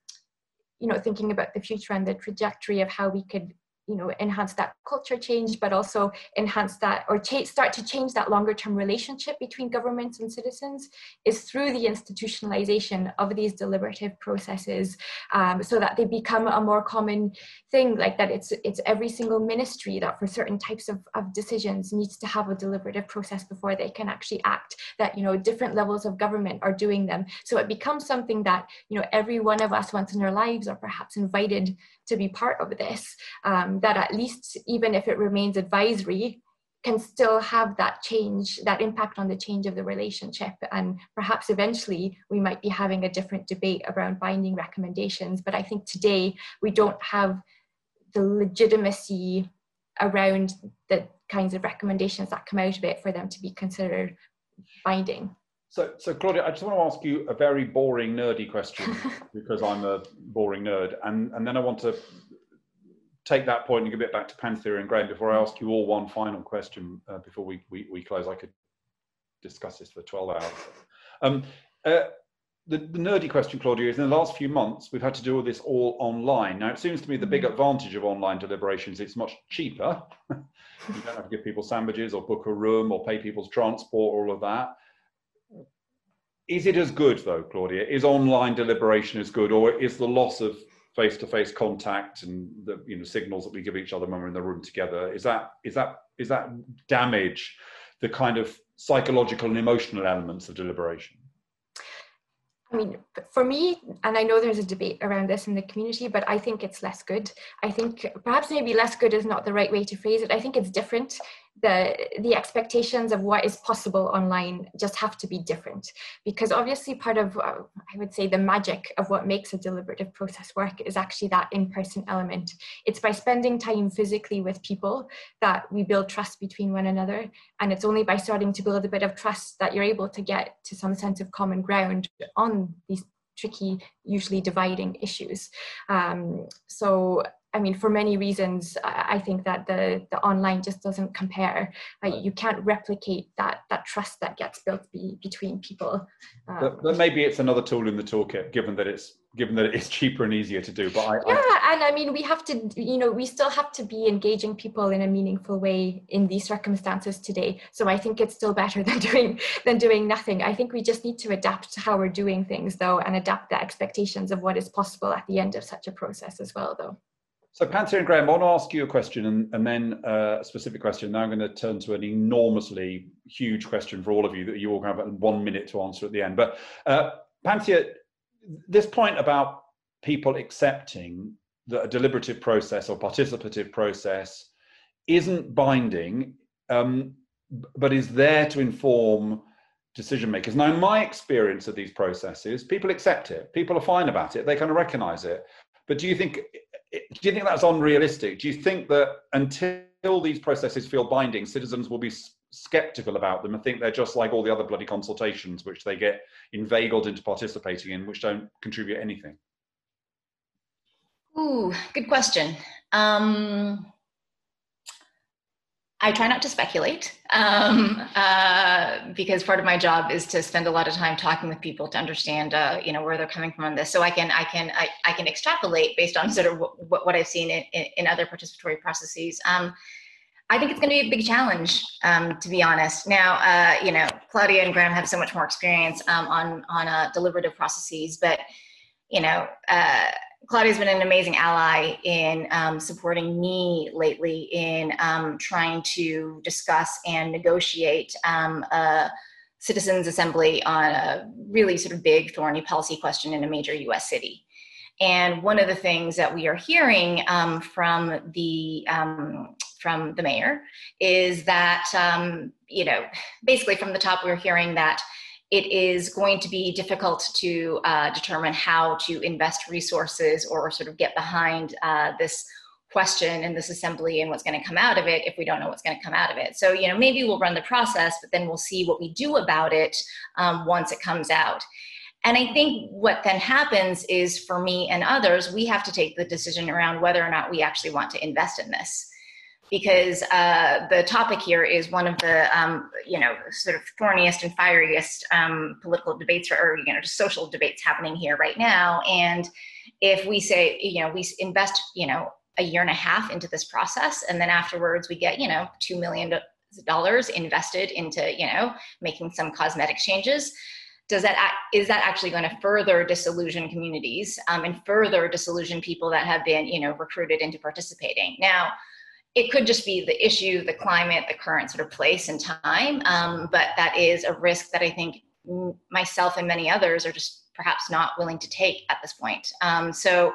you know, thinking about the future and the trajectory of how we could you know enhance that culture change but also enhance that or cha- start to change that longer term relationship between governments and citizens is through the institutionalization of these deliberative processes um, so that they become a more common thing like that it's it's every single ministry that for certain types of, of decisions needs to have a deliberative process before they can actually act that you know different levels of government are doing them. So it becomes something that you know every one of us once in our lives are perhaps invited to be part of this, um, that at least even if it remains advisory, can still have that change, that impact on the change of the relationship. And perhaps eventually we might be having a different debate around binding recommendations. But I think today we don't have the legitimacy around the kinds of recommendations that come out of it for them to be considered binding. So, so Claudia, I just want to ask you a very boring, nerdy question *laughs* because I'm a boring nerd, and and then I want to take that point and give it back to Panthea and Graham before I ask you all one final question uh, before we, we, we close. I could discuss this for 12 hours. Um, uh, the, the, nerdy question, Claudia, is in the last few months, we've had to do all this all online. Now, it seems to me the big advantage of online deliberations, is it's much cheaper. *laughs* you don't have to give people sandwiches or book a room or pay people's transport, all of that is it as good though, Claudia? Is online deliberation as good, or is the loss of face-to-face contact and the you know signals that we give each other when we're in the room together is that is that is that damage the kind of psychological and emotional elements of deliberation? I mean, for me, and I know there's a debate around this in the community, but I think it's less good. I think perhaps maybe less good is not the right way to phrase it. I think it's different the the expectations of what is possible online just have to be different. Because obviously part of uh, i would say the magic of what makes a deliberative process work is actually that in-person element. It's by spending time physically with people that we build trust between one another and it's only by starting to build a bit of trust that you're able to get to some sense of common ground on these tricky usually dividing issues. Um, so I mean, for many reasons, I think that the, the online just doesn't compare. Like, you can't replicate that that trust that gets built be, between people. Um, but, but, maybe it's another tool in the toolkit, given that it's given that it's *laughs* cheaper and easier to do. But I, yeah, I, and I mean, we have to, you know, we still have to be engaging people in a meaningful way in these circumstances today. So I think it's still better *laughs* than doing than doing nothing. I think we just need to adapt to how we're doing things, though, and adapt the expectations of what is possible at the end of such a process as well, though. So Panthea and Graham, I want to ask you a question and, and then uh, a specific question. Now I'm going to turn to an enormously huge question for all of you that you all have one minute to answer at the end. But uh, Panthea, this point about people accepting that a deliberative process or participative process isn't binding, um, but is there to inform decision makers. Now, in my experience of these processes, people accept it. People are fine about it. They kind of recognize it. But do you think do you think that's unrealistic? Do you think that until these processes feel binding, citizens will be skeptical about them and think they're just like all the other bloody consultations, which they get inveigled into participating in, which don't contribute anything? Ooh, good question. Um, I try not to speculate um, uh, because part of my job is to spend a lot of time talking with people to understand, uh, you know, where they're coming from on this. So I can, I can, I, I can extrapolate based on sort of what, what I've seen in, in, other participatory processes. Um, I think it's going to be a big challenge, um, to be honest. Now, uh, you know, Claudia and Graham have so much more experience um, on on uh, deliberative processes, but you know, uh, Claudia's been an amazing ally in um, supporting me lately in um, trying to discuss and negotiate um, a citizens' assembly on a really sort of big, thorny policy question in a major U.S. city. And one of the things that we are hearing um, from the um, from the mayor is that um, you know basically from the top we're hearing that it is going to be difficult to uh, determine how to invest resources or sort of get behind uh, this question in this assembly and what's going to come out of it if we don't know what's going to come out of it. So, you know, maybe we'll run the process, but then we'll see what we do about it um, once it comes out. And I think what then happens is for me and others, we have to take the decision around whether or not we actually want to invest in this because uh, the topic here is one of the um, you know sort of thorniest and fieriest um, political debates or, you know just social debates happening here right now. And if we say you know we invest you know a year and a half into this process and then afterwards we get you know two million dollars invested into you know making some cosmetic changes does that is that actually going to further disillusion communities um, and further disillusion people that have been you know recruited into participating? Now it could just be the issue, the climate, the current sort of place and time. Um, but that is a risk that I think myself and many others are just perhaps not willing to take at this point. Um, so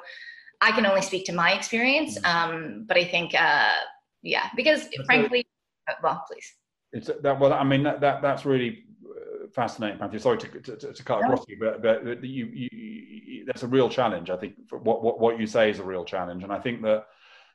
I can only speak to my experience, mm-hmm. um, but I think, uh, yeah, because frankly, uh, well, please. It's that. Well, I mean, that, that that's really uh, fascinating, Matthew. Sorry to, to, to cut across you, but, but you, you, you, that's a real challenge. I think what, what what you say is a real challenge, and I think that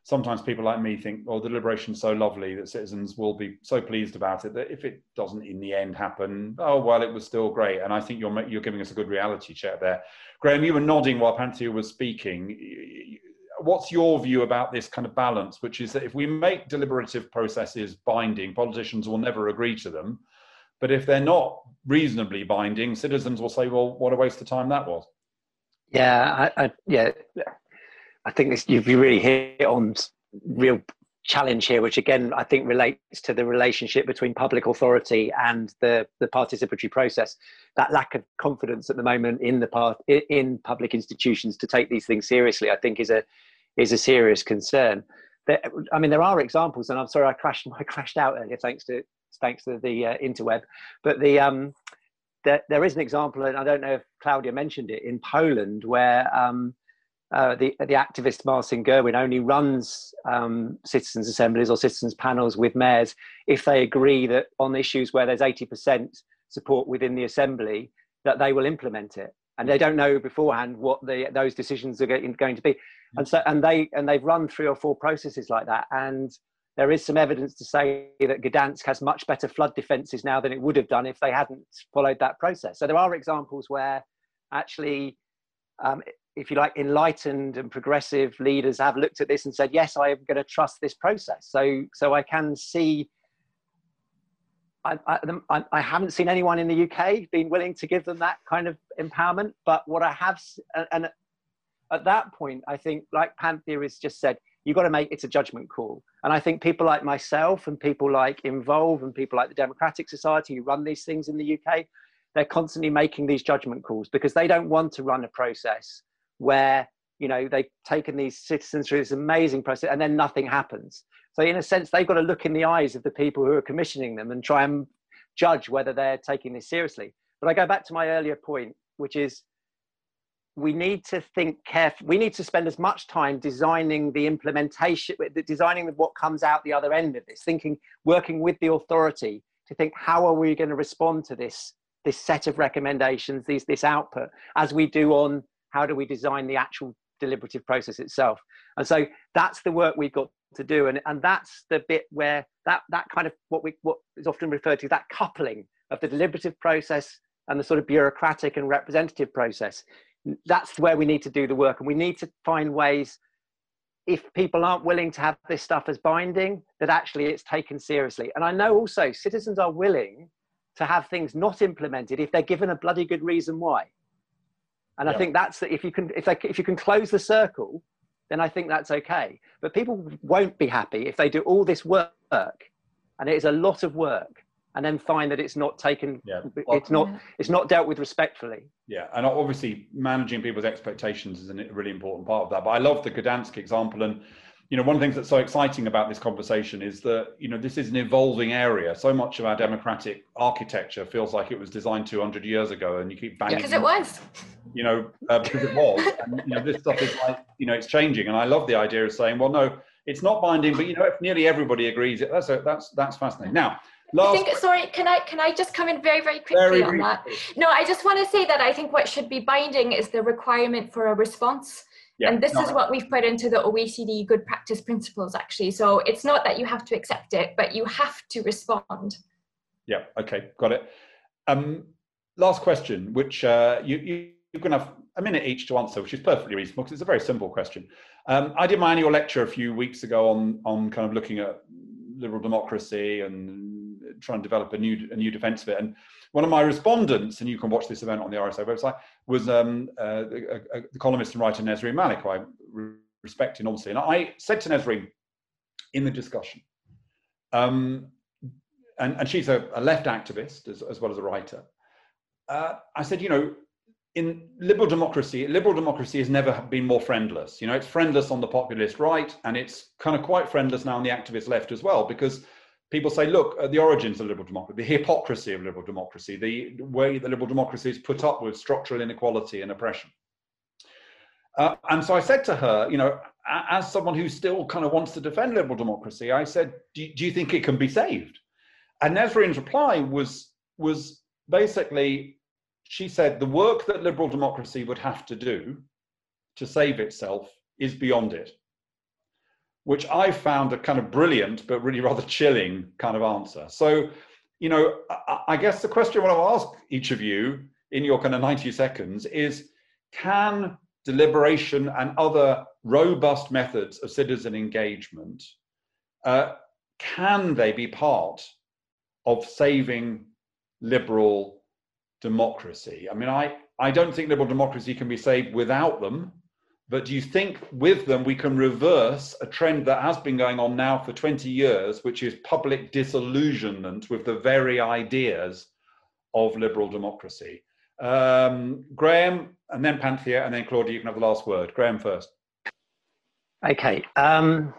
sometimes people like me think, well, oh, deliberation's so lovely that citizens will be so pleased about it that if it doesn't in the end happen, oh, well, it was still great. And I think you're, you're giving us a good reality check there. Graham, you were nodding while Panthea was speaking. What's your view about this kind of balance, which is that if we make deliberative processes binding, politicians will never agree to them. But if they're not reasonably binding, citizens will say, well, what a waste of time that was. Yeah, I, I, yeah, I think you've really hit on real challenge here, which again I think relates to the relationship between public authority and the, the participatory process. That lack of confidence at the moment in the part in public institutions to take these things seriously, I think, is a is a serious concern. There, I mean, there are examples, and I'm sorry I crashed *laughs* I crashed out earlier thanks to thanks to the uh, interweb, but the um, there, there is an example, and I don't know if Claudia mentioned it in Poland, where um, uh, the the activist Marcin Gerwin only runs um, citizens assemblies or citizens panels with mayors if they agree that on issues where there's 80% support within the assembly that they will implement it. And they don't know beforehand what the those decisions are going to be. And so and they and they've run three or four processes like that. And there is some evidence to say that Gdansk has much better flood defences now than it would have done if they hadn't followed that process. So there are examples where actually um, if you like, enlightened and progressive leaders have looked at this and said, yes, I am going to trust this process. So, so I can see. I, I, I, haven't seen anyone in the UK being willing to give them that kind of empowerment. But what I have, and at that point, I think, like Panthea has just said, you've got to make it's a judgment call. And I think people like myself and people like Involve and people like the Democratic Society who run these things in the UK, they're constantly making these judgment calls because they don't want to run a process where you know they've taken these citizens through this amazing process and then nothing happens so in a sense they've got to look in the eyes of the people who are commissioning them and try and judge whether they're taking this seriously but i go back to my earlier point which is we need to think carefully. We need to spend as much time designing the implementation, designing what comes out the other end of this, thinking, working with the authority to think, how are we going to respond to this, this set of recommendations, these, this output, as we do on how do we design the actual deliberative process itself. And so that's the work we've got to do. And, and that's the bit where that, that kind of what we, what is often referred to, that coupling of the deliberative process and the sort of bureaucratic and representative process that's where we need to do the work and we need to find ways if people aren't willing to have this stuff as binding that actually it's taken seriously and i know also citizens are willing to have things not implemented if they're given a bloody good reason why and yeah. i think that's if you can if they, if you can close the circle then i think that's okay. But people won't be happy if they do all this work and it is a lot of work and then find that it's not taken yeah. well, it's not it's not dealt with respectfully. Yeah. And obviously managing people's expectations is a really important part of that. But i love the Gdansk example and you know one of the things that's so exciting about this conversation is that you know this is an evolving area. So much of our democratic architecture feels like it was designed 200 years ago and you keep banging because it was. you know uh, because it was. *laughs* And, you know this stuff is like you know it's changing and i love the idea of saying well no it's not binding but you know if nearly everybody agrees it that's a, that's that's fascinating. Now Last I think, sorry, can I can I just come in very very quickly very on that? No, I just want to say that I think what should be binding is the requirement for a response. Yeah, and this is what we've put into the OECD good practice principles actually. So it's not that you have to accept it, but you have to respond. Yeah. Okay. Got it. Um, last question, which uh, you, you you're going to have a minute each to answer, which is perfectly reasonable because it's a very simple question. Um, I did my annual lecture a few weeks ago on on kind of looking at liberal democracy and try and develop a new a new defence of it. And one of my respondents, and you can watch this event on the RSA website, was um, uh, a, the columnist and writer Nesrine Malik, who I respect enormously. And I said to Nesrine in the discussion, um, and, and she's a, a left activist as, as, well as a writer. Uh, I said, you know, in liberal democracy, liberal democracy has never been more friendless. You know, it's friendless on the populist right, and it's kind of quite friendless now on the activist left as well, because people say, look, at the origins of liberal democracy, the hypocrisy of liberal democracy, the way that liberal democracy is put up with structural inequality and oppression. Uh, and so I said to her, you know, as someone who still kind of wants to defend liberal democracy, I said, do, do you think it can be saved? And Nesrine's reply was, was basically, she said, the work that liberal democracy would have to do to save itself is beyond it which I found a kind of brilliant but really rather chilling kind of answer. So, you know, I, guess the question I want to ask each of you in your kind of 90 seconds is can deliberation and other robust methods of citizen engagement uh, can they be part of saving liberal democracy i mean i i don't think liberal democracy can be saved without them but do you think with them we can reverse a trend that has been going on now for 20 years, which is public disillusionment with the very ideas of liberal democracy? Um, Graham, and then Panthea, and then Claudia, you can have the last word. Graham first. Okay. Um,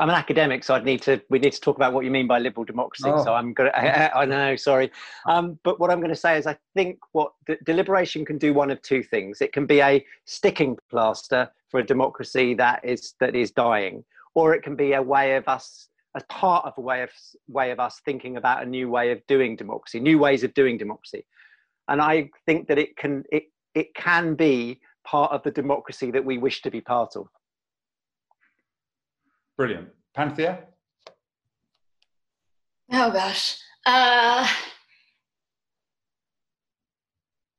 I'm an academic, so I'd need to. We need to talk about what you mean by liberal democracy. Oh. So I'm going. *laughs* to I know. Sorry, um, but what I'm going to say is, I think what deliberation can do one of two things. It can be a sticking plaster for a democracy that is that is dying, or it can be a way of us as part of a way of way of us thinking about a new way of doing democracy, new ways of doing democracy. And I think that it can it it can be part of the democracy that we wish to be part of. Brilliant. Panthea? Oh gosh. Uh,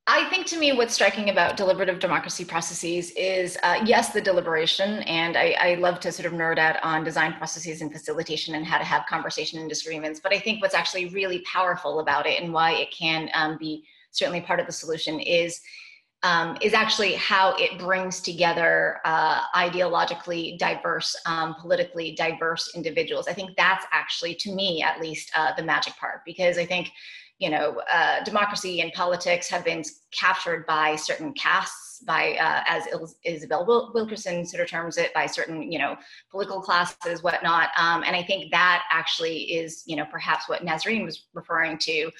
I think to me, what's striking about deliberative democracy processes is uh, yes, the deliberation, and I, I, love to sort of nerd out on design processes and facilitation and how to have conversation and disagreements. But I think what's actually really powerful about it and why it can um, be certainly part of the solution is um, is actually how it brings together uh, ideologically diverse, um, politically diverse individuals. I think that's actually, to me at least, uh, the magic part because I think, you know, uh, democracy and politics have been captured by certain castes, by uh, as Isabel Wilkerson sort of terms it, by certain, you know, political classes, whatnot. Um, and I think that actually is, you know, perhaps what Nesrine was referring to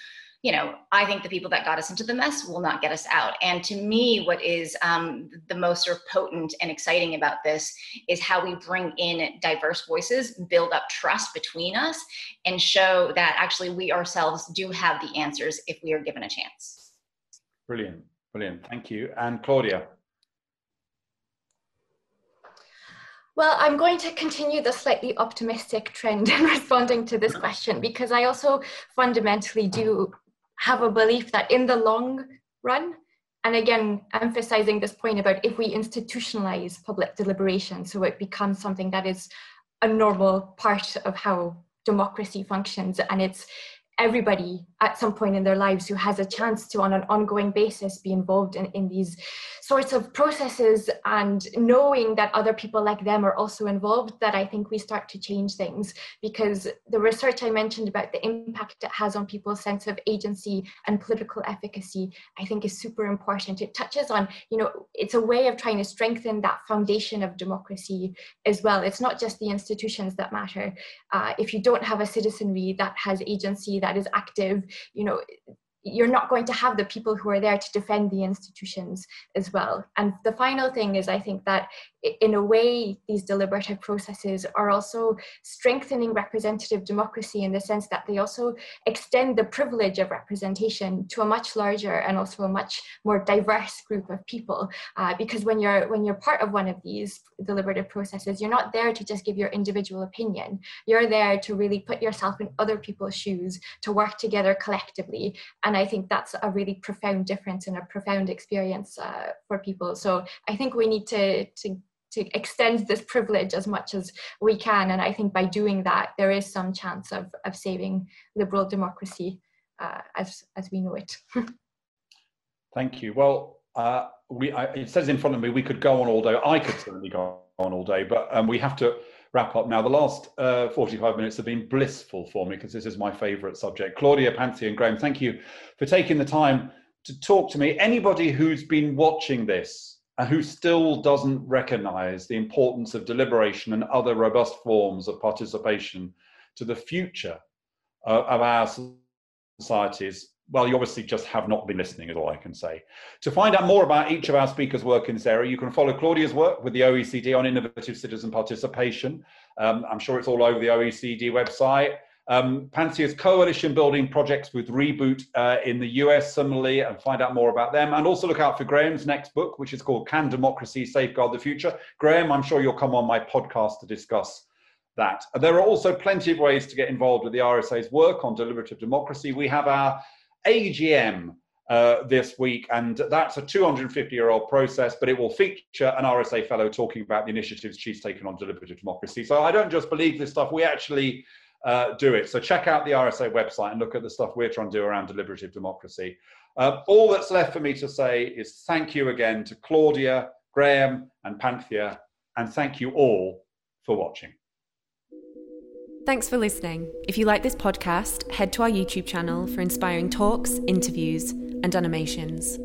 you know, I think the people that got us into the mess will not get us out. And to me, what is um, the most sort of potent and exciting about this is how we bring in diverse voices, build up trust between us, and show that actually we ourselves do have the answers if we are given a chance. Brilliant, brilliant. Thank you. And Claudia. Well, I'm going to continue the slightly optimistic trend in *laughs* responding to this *laughs* question because I also fundamentally do have a belief that in the long run, and again, emphasizing this point about if we institutionalize public deliberation, so it becomes something that is a normal part of how democracy functions and it's everybody at some point in their lives who has a chance to on an ongoing basis be involved in, in these sorts of processes and knowing that other people like them are also involved that i think we start to change things. Because the research i mentioned about the impact it has on people's sense of agency and political efficacy i think is super important. It touches on you know it's a way of trying to strengthen that foundation of democracy as well. It's not just the institutions that matter. Uh, if you don't have a citizenry that has agency that is active you know you're not going to have the people who are there to defend the institutions as well. And the final thing is, I think that in a way, these deliberative processes are also strengthening representative democracy in the sense that they also extend the privilege of representation to a much larger and also a much more diverse group of people. Uh, because when you're when you're part of one of these deliberative processes, you're not there to just give your individual opinion. You're there to really put yourself in other people's shoes, to work together collectively. And I think that's a really profound difference and a profound experience uh, for people. So I think we need to to to extend this privilege as much as we can. And I think by doing that, there is some chance of, of saving liberal democracy uh, as, as we know it. *laughs* Thank you. Well, uh, we, I, it says in front of me we could go on all day. I could certainly go on all day, but um, we have to wrap up now. The last uh, 45 minutes have been blissful for me because this is my favorite subject. Claudia, Panthea, and Graham, thank you for taking the time to talk to me. Anybody who's been watching this and who still doesn't recognize the importance of deliberation and other robust forms of participation to the future uh, of our societies, well, you obviously just have not been listening, is all I can say. To find out more about each of our speakers' work in this area, you can follow Claudia's work with the OECD on innovative citizen participation. Um, I'm sure it's all over the OECD website. Um, Panthea's coalition building projects with Reboot uh, in the US similarly and find out more about them. And also look out for Graham's next book, which is called Can Democracy Safeguard the Future? Graham, I'm sure you'll come on my podcast to discuss that. There are also plenty of ways to get involved with the RSA's work on deliberative democracy. We have our AGM uh, this week, and that's a 250 year old process, but it will feature an RSA fellow talking about the initiatives she's taken on deliberative democracy. So I don't just believe this stuff, we actually uh, do it. So check out the RSA website and look at the stuff we're trying to do around deliberative democracy. Uh, all that's left for me to say is thank you again to Claudia, Graham, and Panthea, and thank you all for watching. Thanks for listening. If you like this podcast, head to our YouTube channel for inspiring talks, interviews, and animations.